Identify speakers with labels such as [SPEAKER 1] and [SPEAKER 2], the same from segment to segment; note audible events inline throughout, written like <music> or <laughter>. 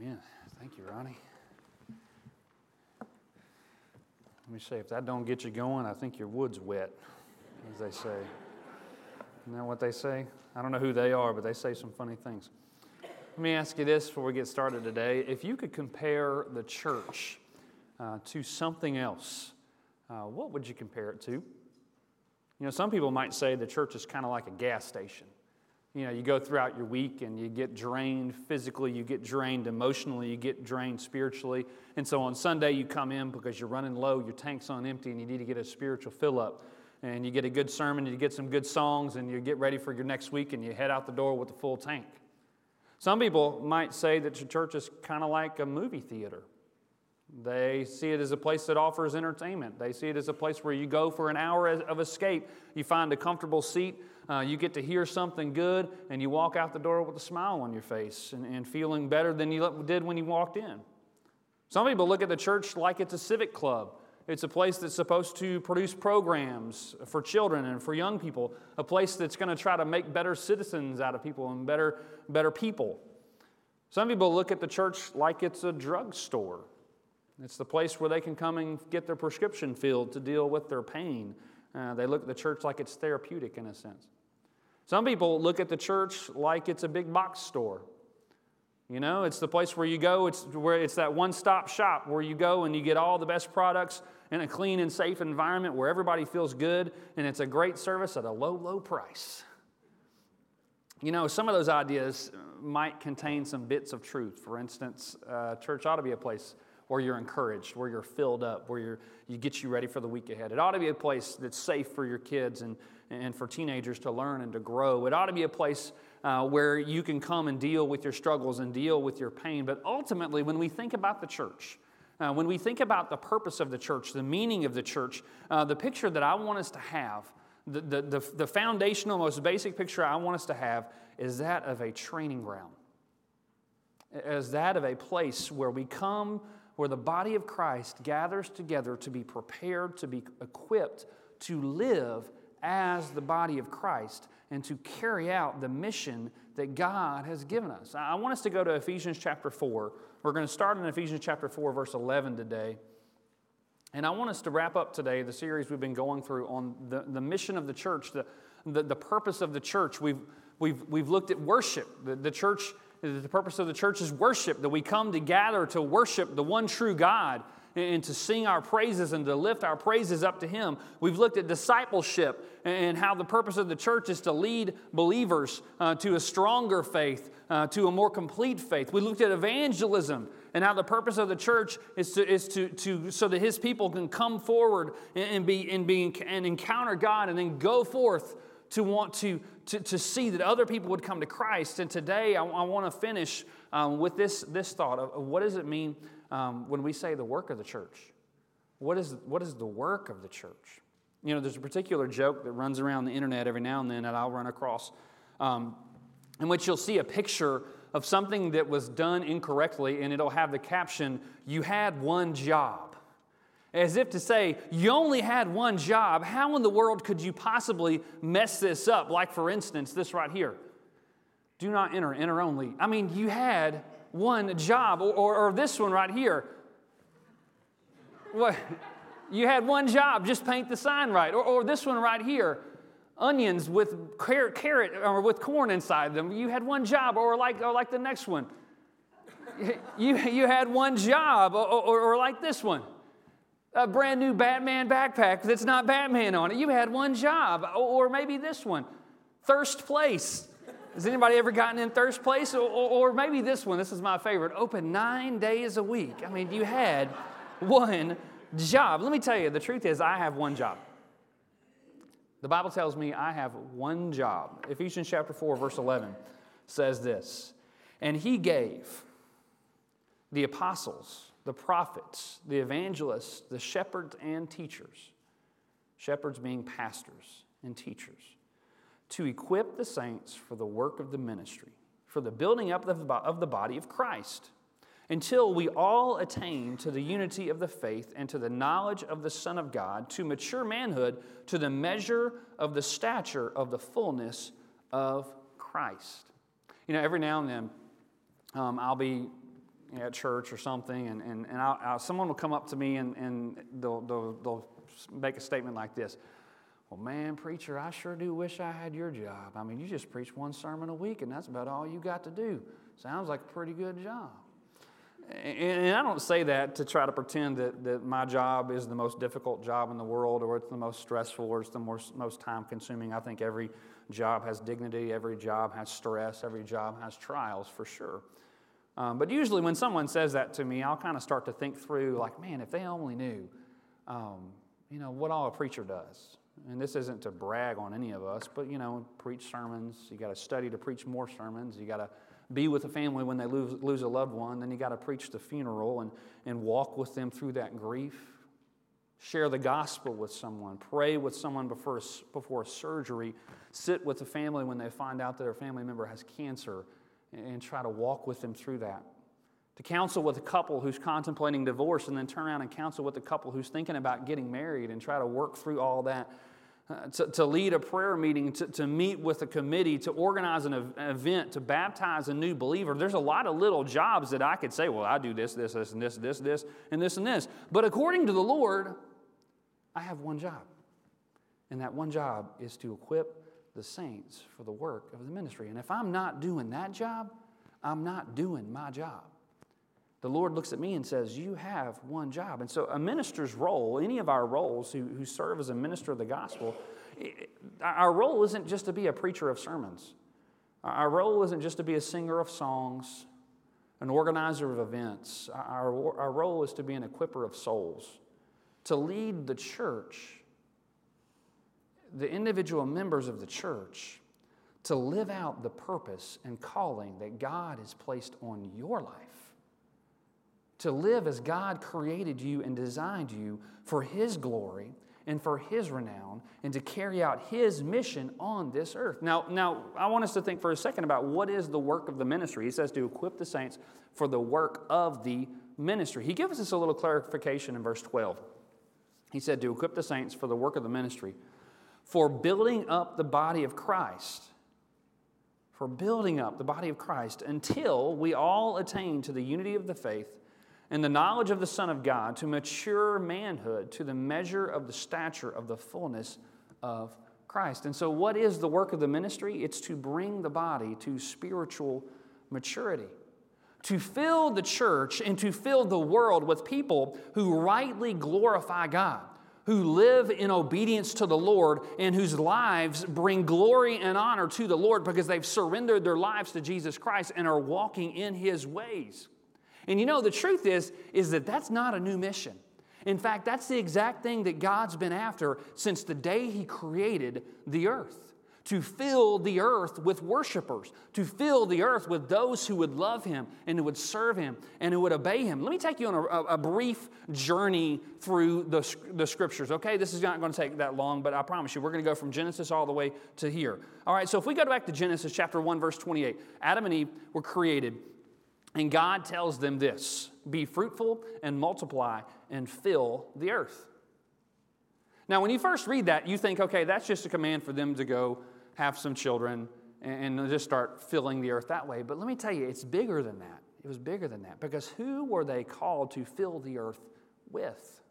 [SPEAKER 1] Amen. Thank you, Ronnie. Let me say, if that don't get you going, I think your wood's wet, as they say. Isn't that what they say? I don't know who they are, but they say some funny things. Let me ask you this before we get started today. If you could compare the church uh, to something else, uh, what would you compare it to? You know, some people might say the church is kind of like a gas station. You know, you go throughout your week and you get drained physically, you get drained emotionally, you get drained spiritually. And so on Sunday, you come in because you're running low, your tank's on empty, and you need to get a spiritual fill up. And you get a good sermon, you get some good songs, and you get ready for your next week, and you head out the door with a full tank. Some people might say that your church is kind of like a movie theater. They see it as a place that offers entertainment. They see it as a place where you go for an hour of escape. You find a comfortable seat. Uh, you get to hear something good, and you walk out the door with a smile on your face and, and feeling better than you did when you walked in. Some people look at the church like it's a civic club. It's a place that's supposed to produce programs for children and for young people, a place that's going to try to make better citizens out of people and better, better people. Some people look at the church like it's a drugstore. It's the place where they can come and get their prescription filled to deal with their pain. Uh, they look at the church like it's therapeutic in a sense. Some people look at the church like it's a big box store. You know, it's the place where you go, it's where it's that one-stop shop where you go and you get all the best products in a clean and safe environment where everybody feels good and it's a great service at a low, low price. You know, some of those ideas might contain some bits of truth. For instance, uh, church ought to be a place where you're encouraged, where you're filled up, where you're, you get you ready for the week ahead. It ought to be a place that's safe for your kids and, and for teenagers to learn and to grow. It ought to be a place uh, where you can come and deal with your struggles and deal with your pain. But ultimately, when we think about the church, uh, when we think about the purpose of the church, the meaning of the church, uh, the picture that I want us to have, the, the, the, the foundational, most basic picture I want us to have is that of a training ground, as that of a place where we come, where the body of Christ gathers together to be prepared, to be equipped to live as the body of Christ and to carry out the mission that God has given us. I want us to go to Ephesians chapter 4. We're going to start in Ephesians chapter 4, verse 11 today. And I want us to wrap up today the series we've been going through on the, the mission of the church, the, the, the purpose of the church. We've, we've, we've looked at worship. The, the church, the purpose of the church is worship, that we come together to worship the one true God and to sing our praises and to lift our praises up to Him. We've looked at discipleship and how the purpose of the church is to lead believers uh, to a stronger faith, uh, to a more complete faith. We looked at evangelism and how the purpose of the church is to, is to, to so that His people can come forward and be, and, be, and encounter God and then go forth to want to, to, to see that other people would come to Christ. And today I, I want to finish um, with this, this thought of, what does it mean um, when we say the work of the church. What is, what is the work of the church? You know, there's a particular joke that runs around the internet every now and then that I'll run across, um, in which you'll see a picture of something that was done incorrectly, and it'll have the caption, You had one job. As if to say, You only had one job. How in the world could you possibly mess this up? Like, for instance, this right here Do not enter, enter only. I mean, you had one job, or, or, or this one right here. What? You had one job, just paint the sign right. Or, or this one right here, onions with carrot, carrot or with corn inside them. You had one job, or like, or like the next one. <laughs> You, you had one job, or, or, or like this one a brand new Batman backpack that's not Batman on it. You had one job, or maybe this one, thirst place. Has anybody ever gotten in thirst place? Or, or, maybe this one, this is my favorite, open nine days a week. I mean, you had one job. Let me tell you, the truth is, I have one job. The Bible tells me I have one job. Ephesians chapter 4, verse 11 says this And he gave the apostles, the prophets, the evangelists, the shepherds, and teachers. Shepherds being pastors and teachers to equip the saints for the work of the ministry, for the building up of the body of Christ, until we all attain to the unity of the faith and to the knowledge of the Son of God, to mature manhood, to the measure of the stature of the fullness of Christ. You know, every now and then um, I'll be at church or something, and, and, and I'll, I'll, someone will come up to me and, and they'll, they'll, they'll make a statement like this Well, man, preacher, I sure do wish I had your job. I mean, you just preach one sermon a week, and that's about all you got to do. Sounds like a pretty good job. And I don't say that to try to pretend that, that my job is the most difficult job in the world or it's the most stressful or it's the most, most time consuming. I think every job has dignity, every job has stress, every job has trials for sure. Um, but usually, when someone says that to me, I'll kind of start to think through, like, man, if they only knew, um, you know, what all a preacher does. And this isn't to brag on any of us, but, you know, preach sermons. You got to study to preach more sermons. You got to be with the family when they lose, lose a loved one. Then you got to preach the funeral and, and walk with them through that grief. Share the gospel with someone. Pray with someone before, before surgery. Sit with the family when they find out that their family member has cancer and try to walk with them through that. To counsel with a couple who's contemplating divorce and then turn around and counsel with a couple who's thinking about getting married and try to work through all that. Uh, to, to, lead a prayer meeting, to, to meet with a committee, to organize an, an event, to baptize a new believer. There's a lot of little jobs that I could say, well, I do this, this, this, and this, this, this, and this, and this. But according to the Lord, I have one job. And that one job is to equip the saints for the work of the ministry. And if I'm not doing that job, I'm not doing my job. The Lord looks at me and says, You have one job. And so, a minister's role, any of our roles who, who serve as a minister of the gospel, our role isn't just to be a preacher of sermons. Our role isn't just to be a singer of songs, an organizer of events. Our, our role is to be an equiper of souls, to lead the church the individual members of the church to live out the purpose and calling that God has placed on your life. To live as God created you and designed you for His glory and for His renown and to carry out His mission on this earth. Now, now, I want us to think for a second about what is the work of the ministry. He says to equip the saints for the work of the ministry. He gives us a little clarification in verse 12. He said to equip the saints for the work of the ministry for building up the body of Christ. For building up the body of Christ until we all attain to the unity of the faith and the knowledge of the Son of God, to mature manhood, to the measure of the stature of the fullness of Christ. And so, what is the work of the ministry? It's to bring the body to spiritual maturity, to fill the church and to fill the world with people who rightly glorify God who live in obedience to the Lord and whose lives bring glory and honor to the Lord because they've surrendered their lives to Jesus Christ and are walking in his ways. And you know, the truth is, is that that's not a new mission. In fact, that's the exact thing that God's been after since the day he created the earth to fill the earth with worshipers, to fill the earth with those who would love him and who would serve him and who would obey him. Let me take you on a, a brief journey through the, the scriptures, okay? This is not going to take that long, but I promise you, we're going to go from Genesis all the way to here. All right, so if we go back to Genesis chapter 1, verse 28, Adam and Eve were created, and God tells them this be fruitful and multiply and fill the earth. Now, when you first read that, you think, okay, that's just a command for them to go have some children, and, just start filling the earth that way. But let me tell you, it's bigger than that. It was bigger than that because who were they called to fill the earth with?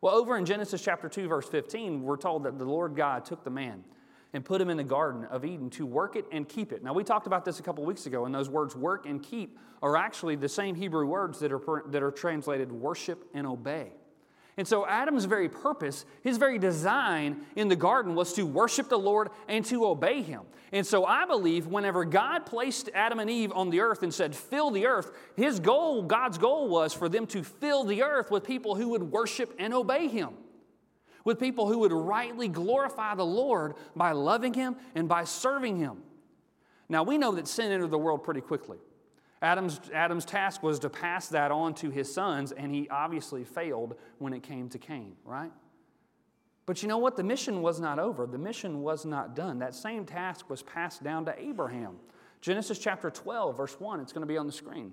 [SPEAKER 1] Well, over in Genesis chapter 2, verse 15, we're told that the Lord God took the man and put him in the Garden of Eden to work it and keep it. Now, we talked about this a couple weeks ago, and those words work and keep are actually the same Hebrew words that are, that are translated worship and obey. And so, Adam's very purpose, his very design in the garden was to worship the Lord and to obey him. And so, I believe whenever God placed Adam and Eve on the earth and said, fill the earth, his goal, God's goal was for them to fill the earth with people who would worship and obey him, with people who would rightly glorify the Lord by loving him and by serving him. Now, we know that sin entered the world pretty quickly. Adam's, Adam's task was to pass that on to his sons, and he obviously failed when it came to Cain, right? But you know what? The mission was not over. The mission was not done. That same task was passed down to Abraham. Genesis chapter 12, verse 1, it's going to be on the screen.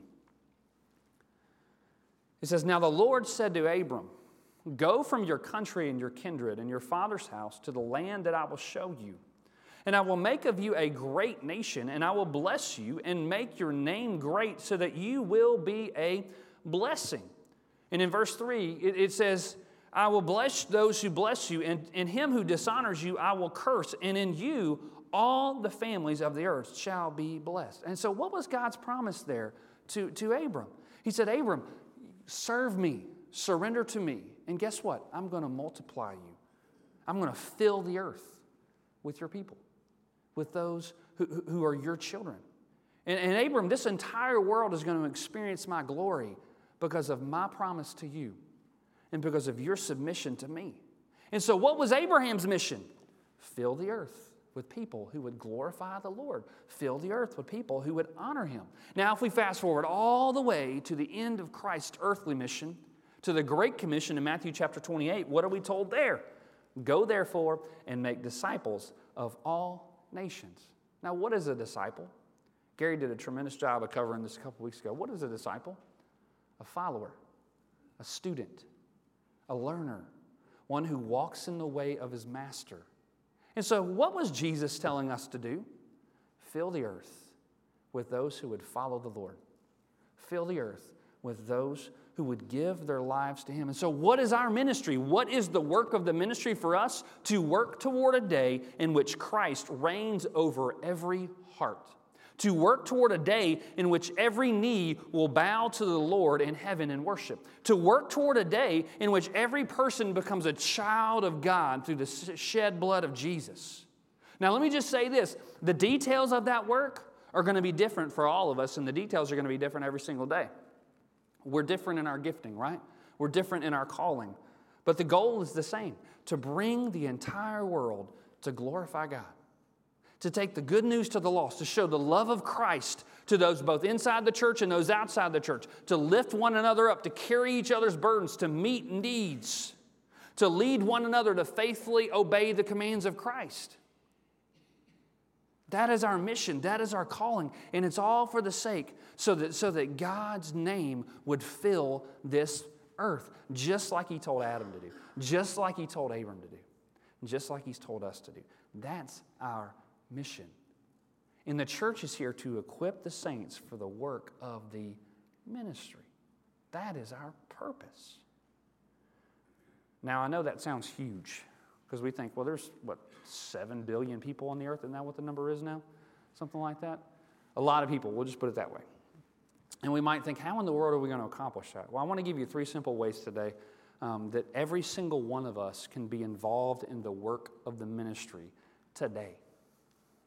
[SPEAKER 1] It says, Now the Lord said to Abram, Go from your country and your kindred and your father's house to the land that I will show you. And I will make of you a great nation, and I will bless you and make your name great so that you will be a blessing. And in verse 3, it, it says, I will bless those who bless you, and in him who dishonors you, I will curse, and in you all the families of the earth shall be blessed. And so, what was God's promise there to, to Abram? He said, Abram, serve me, surrender to me, and guess what? I'm going to multiply you. I'm going to fill the earth with your people, with those who, who are your children. And, and Abram, this entire world is going to experience my glory because of my promise to you and because of your submission to me. And so, what was Abraham's mission? Fill the earth with people who would glorify the Lord, fill the earth with people who would honor him. Now, if we fast forward all the way to the end of Christ's earthly mission, to the Great Commission in Matthew chapter 28, what are we told there? Go therefore and make disciples of all nations. Now, what is a disciple? Gary did a tremendous job of covering this a couple weeks ago. What is a disciple? A follower, a student, a learner, one who walks in the way of his master. And so, what was Jesus telling us to do? Fill the earth with those who would follow the Lord. Fill the earth with those who would give their lives to Him. And so, what is our ministry? What is the work of the ministry for us? To work toward a day in which Christ reigns over every heart to work toward a day in which every knee will bow to the Lord in heaven and worship, to work toward a day in which every person becomes a child of God through the shed blood of Jesus. Now, let me just say this the details of that work are going to be different for all of us, and the details are going to be different every single day. We're different in our gifting, right? We're different in our calling. But the goal is the same to bring the entire world to glorify God to take the good news to the lost, to show the love of Christ to those both inside the church and those outside the church, to lift one another up, to carry each other's burdens, to meet needs, to lead one another to faithfully obey the commands of Christ. That is our mission, that is our calling, and it's all for the sake so that, so that God's name would fill this earth, just like He told Adam to do, just like He told Abram to do, just like He's told us to do. That's our mission. And the church is here to equip the saints for the work of the ministry. That is our purpose. Now, I know that sounds huge because we think, well, there's what, 7 billion people on the earth? Isn't that what the number is now? Something like that? A lot of people, we'll just put it that way. And we might think, how in the world are we going to accomplish that? Well, I want to give you three simple ways today um, that every single one of us can be involved in the work of the ministry today.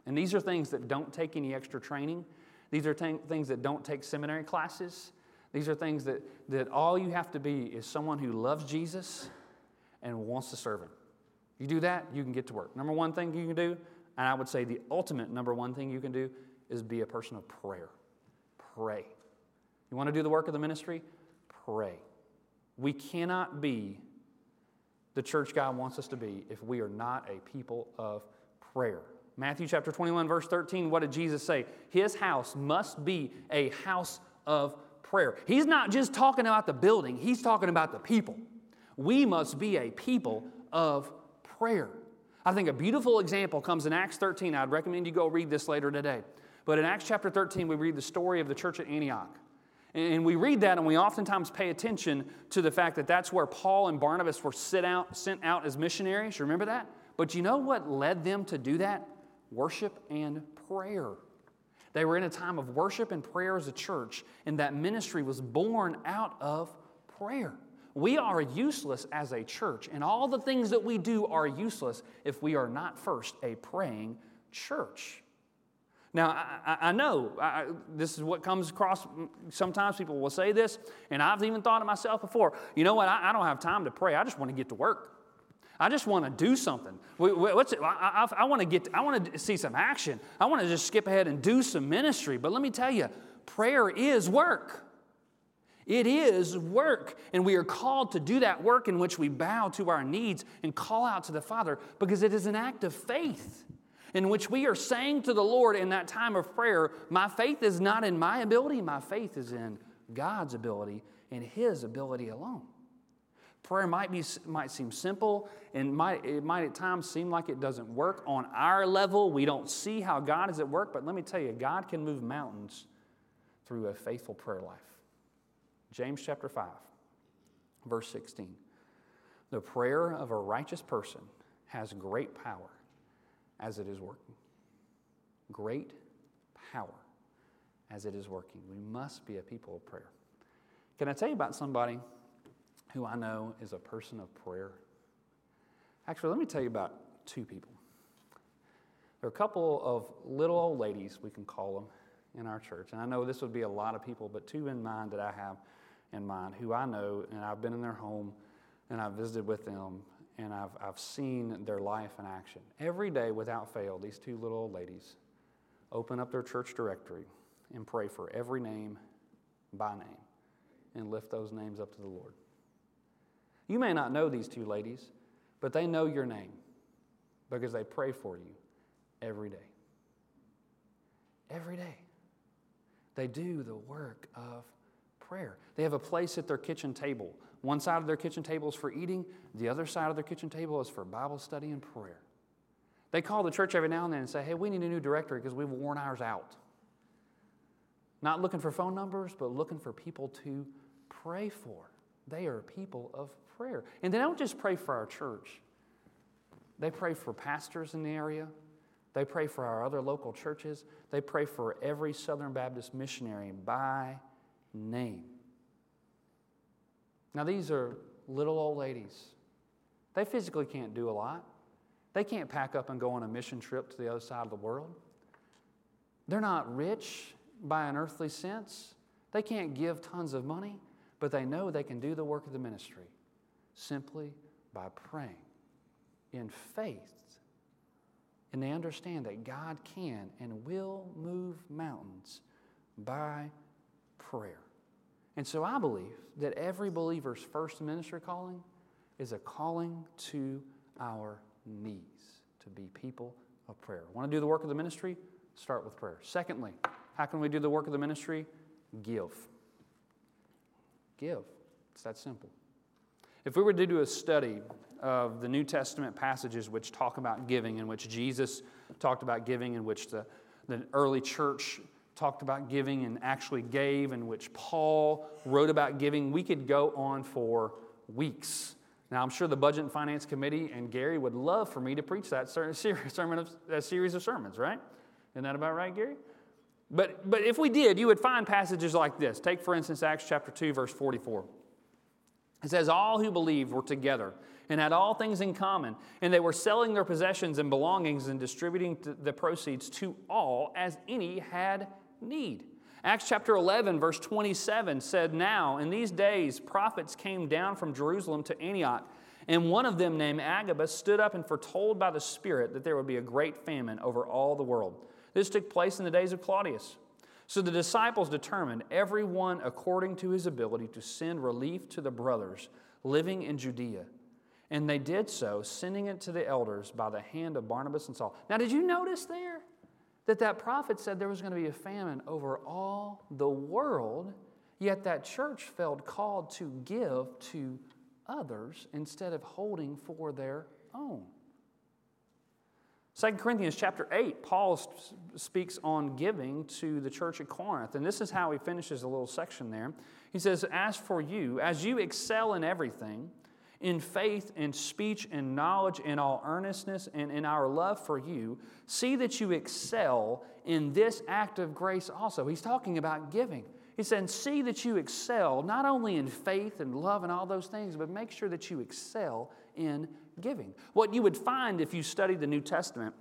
[SPEAKER 1] And these are things that don't take any extra training. These are t- things that don't take seminary classes. These are things that, that all you have to be is someone who loves Jesus and wants to serve him. You do that, you can get to work. Number one thing you can do, and I would say the ultimate number one thing you can do, is be a person of prayer. Pray. You want to do the work of the ministry? Pray. We cannot be the church God wants us to be if we are not a people of prayer. Matthew chapter 21, verse 13, what did Jesus say? His house must be a house of prayer. He's not just talking about the building, he's talking about the people. We must be a people of prayer. I think a beautiful example comes in Acts 13. I'd recommend you go read this later today. But in Acts chapter 13, we read the story of the church at Antioch. And we read that, and we oftentimes pay attention to the fact that that's where Paul and Barnabas were sent out, sent out as missionaries. Remember that? But you know what led them to do that? worship and prayer. They were in a time of worship and prayer as a church, and that ministry was born out of prayer. We are useless as a church, and all the things that we do are useless if we are not first a praying church. Now, I, I know I, this is what comes across. Sometimes people will say this, and I've even thought of myself before. You know what? I, I don't have time to pray. I just want to get to work. I just want to do something. What's it? I, I, I want to get. I want to see some action. I want to just skip ahead and do some ministry. But let me tell you, prayer is work. It is work, and we are called to do that work in which we bow to our needs and call out to the Father because it is an act of faith in which we are saying to the Lord in that time of prayer, My faith is not in my ability, my faith is in God's ability and His ability alone. Prayer might, be, might seem simple and might, it might at times seem like it doesn't work on our level. We don't see how God is at work, but let me tell you, God can move mountains through a faithful prayer life. James chapter 5, verse 16. The prayer of a righteous person has great power as it is working. Great power as it is working. We must be a people of prayer. Can I tell you about somebody who I know is a person of prayer? Actually, let me tell you about two people. There are a couple of little old ladies, we can call them, in our church. And I know this would be a lot of people, but two in mind that I have in mind who I know, and I've been in their home and I've visited with them and I've, I've seen their life in action. Every day, without fail, these two little old ladies open up their church directory and pray for every name by name and lift those names up to the Lord. You may not know these two ladies, but they know your name because they pray for you every day. Every day. They do the work of prayer. They have a place at their kitchen table. One side of their kitchen table is for eating, the other side of their kitchen table is for Bible study and prayer. They call the church every now and then and say, hey, we need a new directory because we've worn ours out. Not looking for phone numbers, but looking for people to pray for. They are people of prayer. And they don't just pray for our church, they pray for pastors in the area, they pray for our other local churches, they pray for every Southern Baptist missionary by name. Now, these are little old ladies. They physically can't do a lot. They can't pack up and go on a mission trip to the other side of the world. They're not rich by an earthly sense. They can't give tons of money, but they know they can do the work of the ministry simply by praying in faith. And they understand that God can and will move mountains by prayer. And so I believe that every believer's first ministry calling is a calling to our knees to be people of prayer. Want to do the work of the ministry? Start with prayer. Secondly, how can we do the work of the ministry? Give. Give. It's that simple. If we were to do a study of the New Testament passages which talk about giving, in which Jesus talked about giving, in which the, the early church talked about giving and actually gave, in which Paul wrote about giving, we could go on for weeks. Now, I'm sure the Budget and Finance Committee and Gary would love for me to preach that <laughs> sermon of, that series of sermons, right? Isn't that about right, Gary? But, but if we did, you would find passages like this. Take, for instance, Acts chapter 2, verse 44. It says, All who believed were together and had all things in common, and they were selling their possessions and belongings and distributing the proceeds to all as any had need. Acts chapter 11, verse 27 said, Now, in these days, prophets came down from Jerusalem to Antioch, and one of them, named Agabus, stood up and foretold by the Spirit that there would be a great famine over all the world. This took place in the days of Claudius. So the disciples determined, everyone according to his ability, to send relief to the brothers living in Judea. And they did so, sending it to the elders by the hand of Barnabas and Saul. Now, did you notice there? That that prophet said there was going to be a famine over all the world, yet that church felt called to give to others instead of holding for their own. 2 Corinthians chapter 8, Paul speaks on giving to the church at Corinth, and this is how he finishes a little section there. He says, As for you, as you excel in everything, in faith, and speech, and knowledge, and all earnestness, and in our love for you, see that you excel in this act of grace also. He's talking about giving. He said, See that you excel not only in faith and love and all those things, but make sure that you excel in giving. What you would find if you studied the New Testament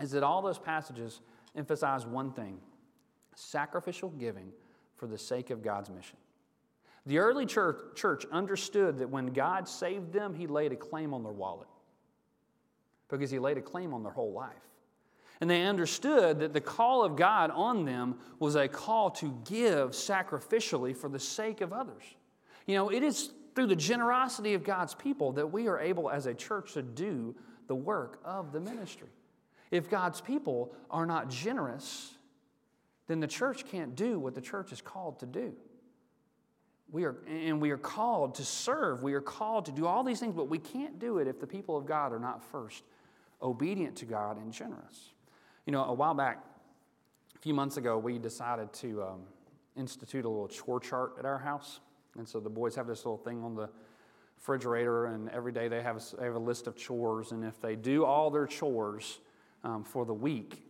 [SPEAKER 1] is that all those passages emphasize one thing sacrificial giving for the sake of God's mission. The early church, church understood that when God saved them, He laid a claim on their wallet because He laid a claim on their whole life. And they understood that the call of God on them was a call to give sacrificially for the sake of others. You know, it is through the generosity of God's people that we are able as a church to do the work of the ministry. If God's people are not generous, then the church can't do what the church is called to do. We are, and we are called to serve. We are called to do all these things, but we can't do it if the people of God are not first obedient to God and generous. You know, a while back, a few months ago, we decided to um, institute a little chore chart at our house. And so the boys have this little thing on the refrigerator, and every day they have a, they have a list of chores. And if they do all their chores um, for the week,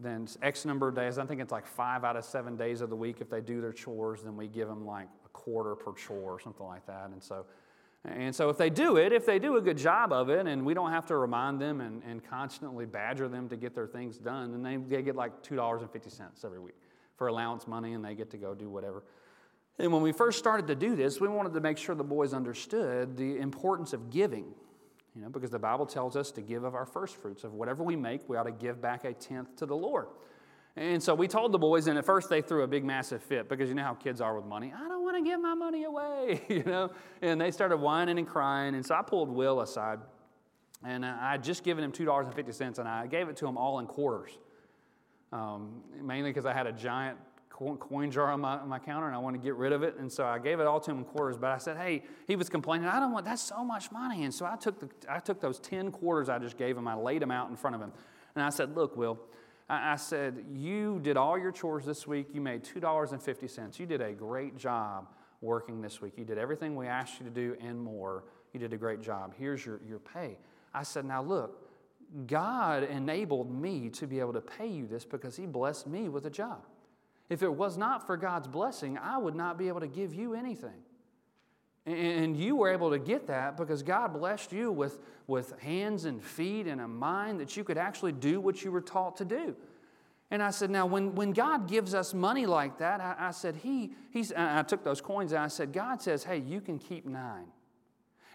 [SPEAKER 1] then X number of days, I think it's like five out of seven days of the week, if they do their chores, then we give them like a quarter per chore or something like that. And so, and so if they do it, if they do a good job of it, and we don't have to remind them and, and constantly badger them to get their things done, then they, they get like $2.50 every week for allowance money, and they get to go do whatever. And when we first started to do this, we wanted to make sure the boys understood the importance of giving. You know, because the Bible tells us to give of our first fruits. Of whatever we make, we ought to give back a tenth to the Lord. And so we told the boys, and at first they threw a big, massive fit because you know how kids are with money. I don't want to give my money away, <laughs> you know. And they started whining and crying. And so I pulled Will aside, and I had just given him two dollars and fifty cents, and I gave it to him all in quarters, um, mainly because I had a giant coin jar on my, on my counter and I wanted to get rid of it. And so I gave it all to him in quarters. But I said, hey, he was complaining, I don't want, that's so much money. And so I took, the, I took those 10 quarters I just gave him, I laid them out in front of him. And I said, look, Will, I, said, you did all your chores this week. You made $2.50. You did a great job working this week. You did everything we asked you to do and more. You did a great job. Here's your, your pay. I said, now look, God enabled me to be able to pay you this because He blessed me with a job. If it was not for God's blessing, I would not be able to give you anything. And you were able to get that because God blessed you with, with hands and feet and a mind that you could actually do what you were taught to do. And I said, now, when, when God gives us money like that, I, I said, he, he's, I took those coins and I said, God says, hey, you can keep nine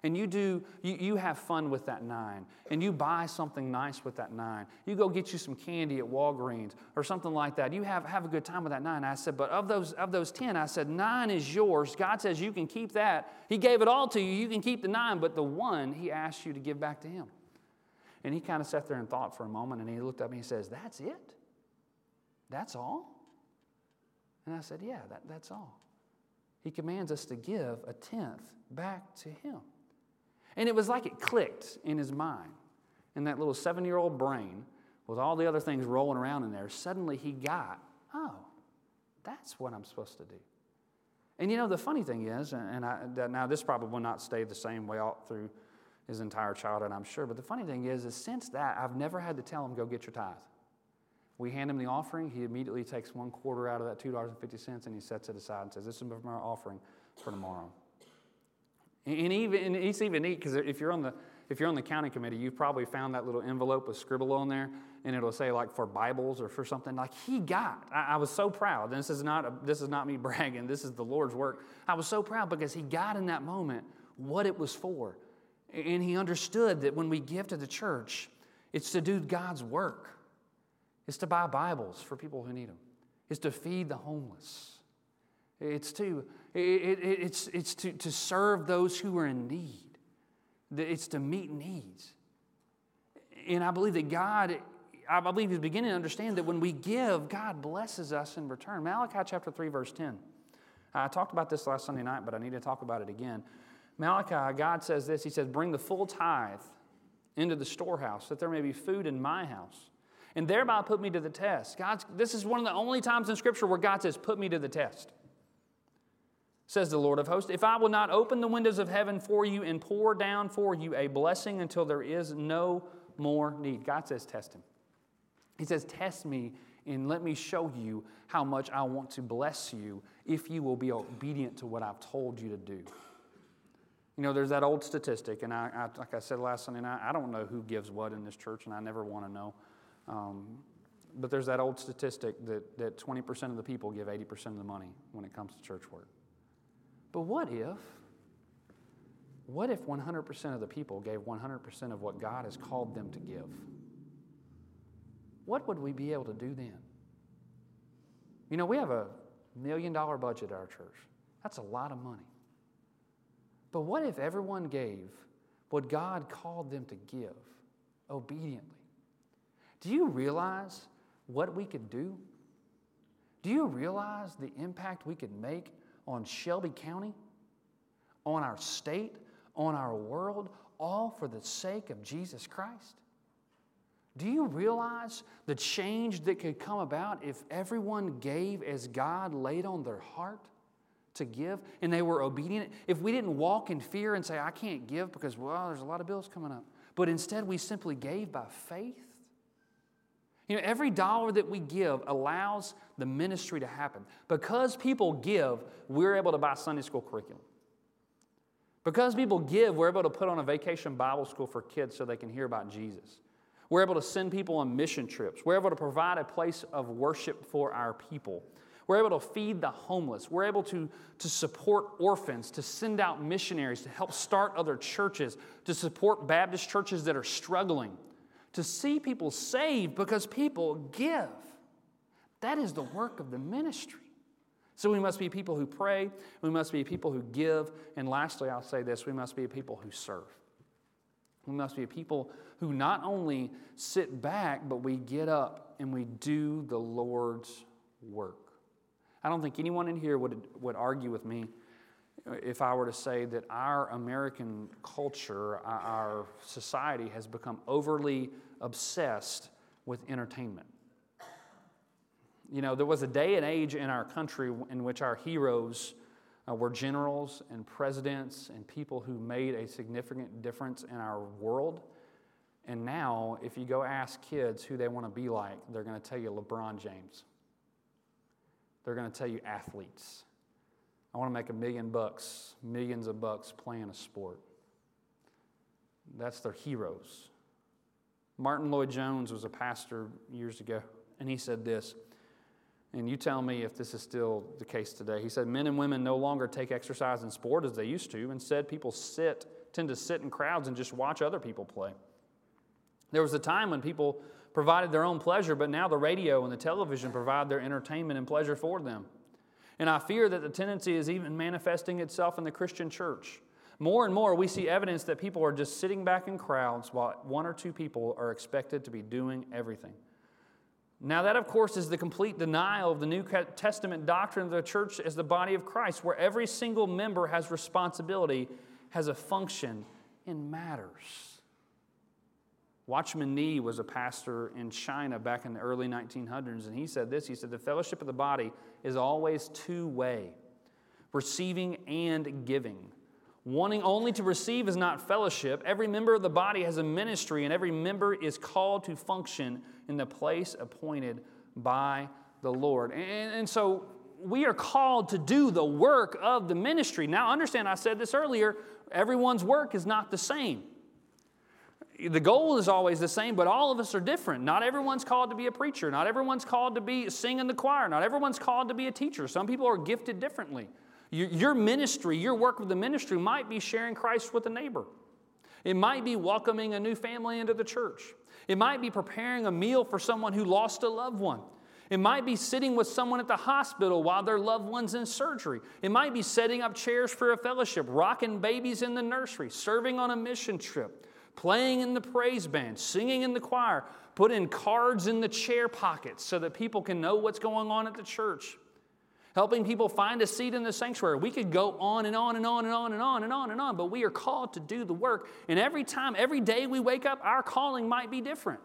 [SPEAKER 1] and you do you, you have fun with that nine. And you buy something nice with that nine. You go get you some candy at walgreens or something like that. You have, have a good time with that nine. I said but of those of those ten i said nine is yours. God says you can keep that. He gave it all to you. You can keep the nine. But the one he asked you to give back to him. And he kind of sat there and thought for a moment and he looked up and he says that's it? That's all? And i said yeah that, that's all. He commands us to give a tenth back to him and it was like it clicked in his mind, in that little seven year old brain, with all the other things rolling around in there. Suddenly he got, oh, that's what I'm supposed to do. And you know, the funny thing is, and I, now this probably will not stay the same way all through his entire childhood, I'm sure, but the funny thing is, is since that, I've never had to tell him, go get your tithe. We hand him the offering, he immediately takes one quarter out of that $2.50 and he sets it aside and says, This is my offering for tomorrow. And even and it's even neat because if you're on the if you're on the county committee, you've probably found that little envelope with scribble on there, and it'll say like for Bibles or for something. Like he got, I, I was so proud. This is not a, this is not me <laughs> bragging. This is the Lord's work. I was so proud because he got in that moment what it was for, and he understood that when we give to the church, it's to do God's work. It's to buy Bibles for people who need them. It's to feed the homeless. It's to, it, it, it's, it's to, to serve those who are in need. It's to meet needs. And I believe that God, I believe He's beginning to understand that when we give, God blesses us in return. Malachi chapter 3, verse 10. I talked about this last Sunday night, but I need to talk about it again. Malachi, God says this He says, Bring the full tithe into the storehouse, that there may be food in my house, and thereby put me to the test. God, this is one of the only times in Scripture where God says, Put me to the test says the Lord of hosts, if I will not open the windows of heaven for you and pour down for you a blessing until there is no more need. God says, test him. He says, test me and let me show you how much I want to bless you if you will be obedient to what I've told you to do. You know, there's that old statistic, and I, I like I said last Sunday night, I don't know who gives what in this church, and I never want to know. Um, but there's that old statistic that, that 20% of the people give 80% of the money when it comes to church work. But what if, what if 100% of the people gave 100% of what God has called them to give? What would we be able to do then? You know, we have a million dollar budget at our church. That's a lot of money. But what if everyone gave what God called them to give obediently? Do you realize what we could do? Do you realize the impact we could make on Shelby County on our state, on our world, all for the sake of Jesus Christ? Do you realize the change that could come about if everyone gave as God laid on their heart to give and they were obedient? If we didn't walk in fear and say, I can't give because, well, there's a lot of bills coming up, but instead we simply gave by faith? You know, every dollar that we give allows the ministry to happen. Because people give, we're able to buy Sunday school curriculum. Because people give, we're able to put on a vacation Bible school for kids so they can hear about Jesus. We're able to send people on mission trips. We're able to provide a place of worship for our people. We're able to feed the homeless. We're able to, to support orphans, to send out missionaries, to help start other churches, to support Baptist churches that are struggling, to see people saved because people give. That is the work of the ministry. So we must be people who pray, we must be people who give, and lastly, I'll say this we must be people who serve. We must be people who not only sit back, but we get up and we do the Lord's work. I don't think anyone in here would, would argue with me if I were to say that our American culture, our society has become overly obsessed with entertainment. You know, there was a day and age in our country in which our heroes uh, were generals and presidents and people who made a significant difference in our world. And now, if you go ask kids who they want to be like, they're going to tell you LeBron James. They're going to tell you athletes. I want to make a million bucks, millions of bucks playing a sport. That's their heroes. Martyn Lloyd-Jones was a pastor years ago, and he said this and you tell me if this is still the case today. He said, Men and women no longer take exercise in sport as they used to. Instead, people sit, tend to sit in crowds and just watch other people play. There was a time when people provided their own pleasure, but now the radio and the television provide their entertainment and pleasure for them. And I fear that the tendency is even manifesting itself in the Christian church. More and more, we see evidence that people are just sitting back in crowds while one or two people are expected to be doing everything. Now, that, of course, is the complete denial of the New Testament doctrine of the church as the body of Christ, where every single member has responsibility, has a function, and matters. Watchman Nee was a pastor in China back in the early 1900s, and he said this He said, The fellowship of the body is always two way, receiving and giving. Wanting only to receive is not fellowship. Every member of the body has a ministry, and every member is called to function in the place appointed by the Lord. And, and so we are called to do the work of the ministry. Now, understand, I said this earlier everyone's work is not the same. The goal is always the same, but all of us are different. Not everyone's called to be a preacher. Not everyone's called to be sing in the choir. Not everyone's called to be a teacher. Some people are gifted differently. Your ministry, your work with the ministry might be sharing Christ with a neighbor. It might be welcoming a new family into the church. It might be preparing a meal for someone who lost a loved one. It might be sitting with someone at the hospital while their loved one's in surgery. It might be setting up chairs for a fellowship, rocking babies in the nursery, serving on a mission trip, playing in the praise band, singing in the choir, putting cards in the chair pockets so that people can know what's going on at the church helping people find a seat in the sanctuary. We could go on and on and on and on and on and on and on, but we are called to do the work. And every time, every day we wake up, our calling might be different.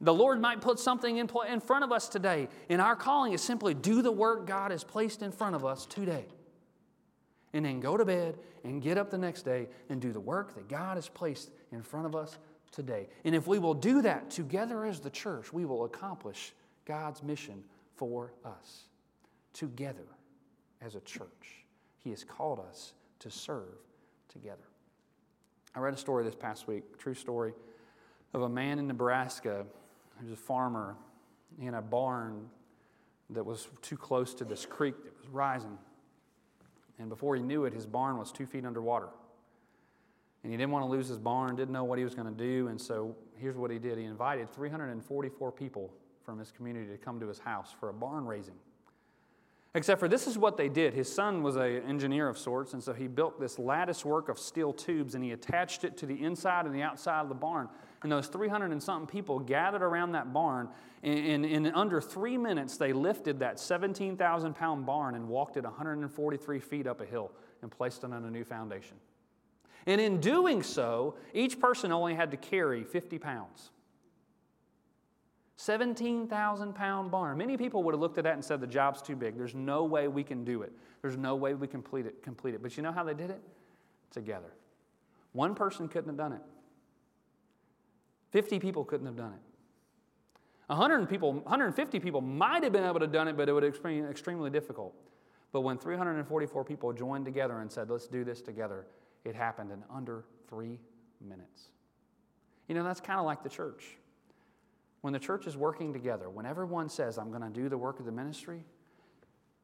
[SPEAKER 1] The Lord might put something in, in front of us today, and our calling is simply do the work God has placed in front of us today. And then go to bed and get up the next day and do the work that God has placed in front of us today. And if we will do that together as the church, we will accomplish God's mission for us together as a church. He has called us to serve together. I read a story this past week, true story, of a man in Nebraska who's a farmer in a barn that was too close to this creek that was rising. And before he knew it, his barn was two feet underwater. And he didn't want to lose his barn, didn't know what he was going to do. And so here's what he did he invited 344 people from his community to come to his house for a barn raising. Except for this is what they did. His son was an engineer of sorts, and so he built this lattice work of steel tubes and he attached it to the inside and the outside of the barn. And those 300 and something people gathered around that barn. And in under three minutes, they lifted that 17,000 pound barn and walked it 143 feet up a hill and placed it on a new foundation. And in doing so, each person only had to carry 50 pounds. 17,000 pound barn. Many people would have looked at that and said, The job's too big. There's no way we can do it. There's no way we can complete it. Complete it. But you know how they did it? Together. One person couldn't have done it. 50 people couldn't have done it. 100 people, 150 people might have been able to have done it, but it would have been extremely difficult. But when 344 people joined together and said, let's do this together, it happened in under three minutes. You know, that's kind of like the church. When the church is working together, when everyone says, I'm going to do the work of the ministry,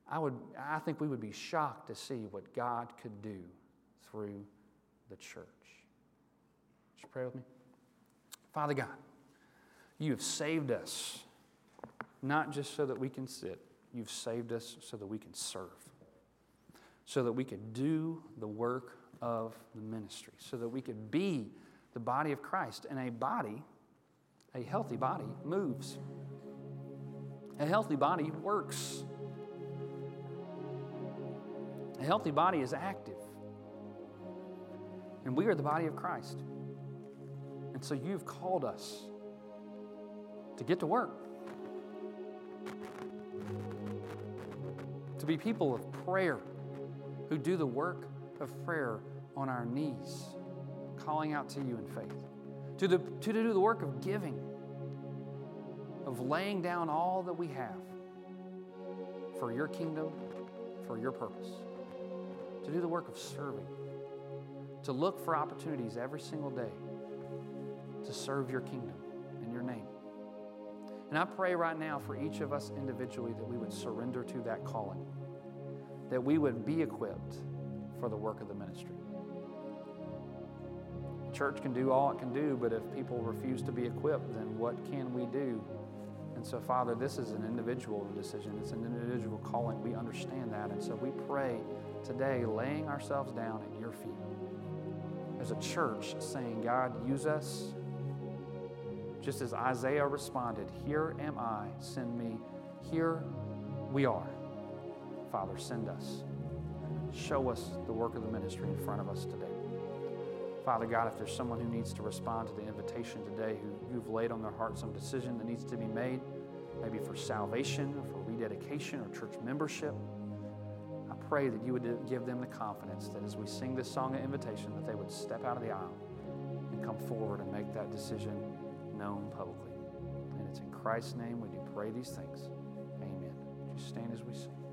[SPEAKER 1] I, would, I think we would be shocked to see what God could do through the church. Would you pray with me? Father God, you have saved us, not just so that we can sit, you've saved us so that we can serve, so that we can do the work of the ministry, so that we could be the body of Christ. And a body, a healthy body, moves. A healthy body works. A healthy body is active. And we are the body of Christ. And so you've called us to get to work, to be people of prayer who do the work of prayer on our knees, calling out to you in faith, to, the, to do the work of giving, of laying down all that we have for your kingdom, for your purpose, to do the work of serving, to look for opportunities every single day to serve your kingdom in your name. And I pray right now for each of us individually that we would surrender to that calling, that we would be equipped for the work of the ministry. church can do all it can do, but if people refuse to be equipped, then what can we do? And so, Father, this is an individual decision. It's an individual calling. We understand that. And so we pray today, laying ourselves down at your feet as a church, saying, God, use us just as Isaiah responded, Here am I, send me. Here we are. Father, send us. Show us the work of the ministry in front of us today. Father God, if there's someone who needs to respond to the invitation today, who you've laid on their heart some decision that needs to be made, maybe for salvation or for rededication or church membership, I pray that you would give them the confidence that as we sing this song of invitation, that they would step out of the aisle and come forward and make that decision known publicly. And it's in Christ's name we do pray these things. Amen. You stand as we sing?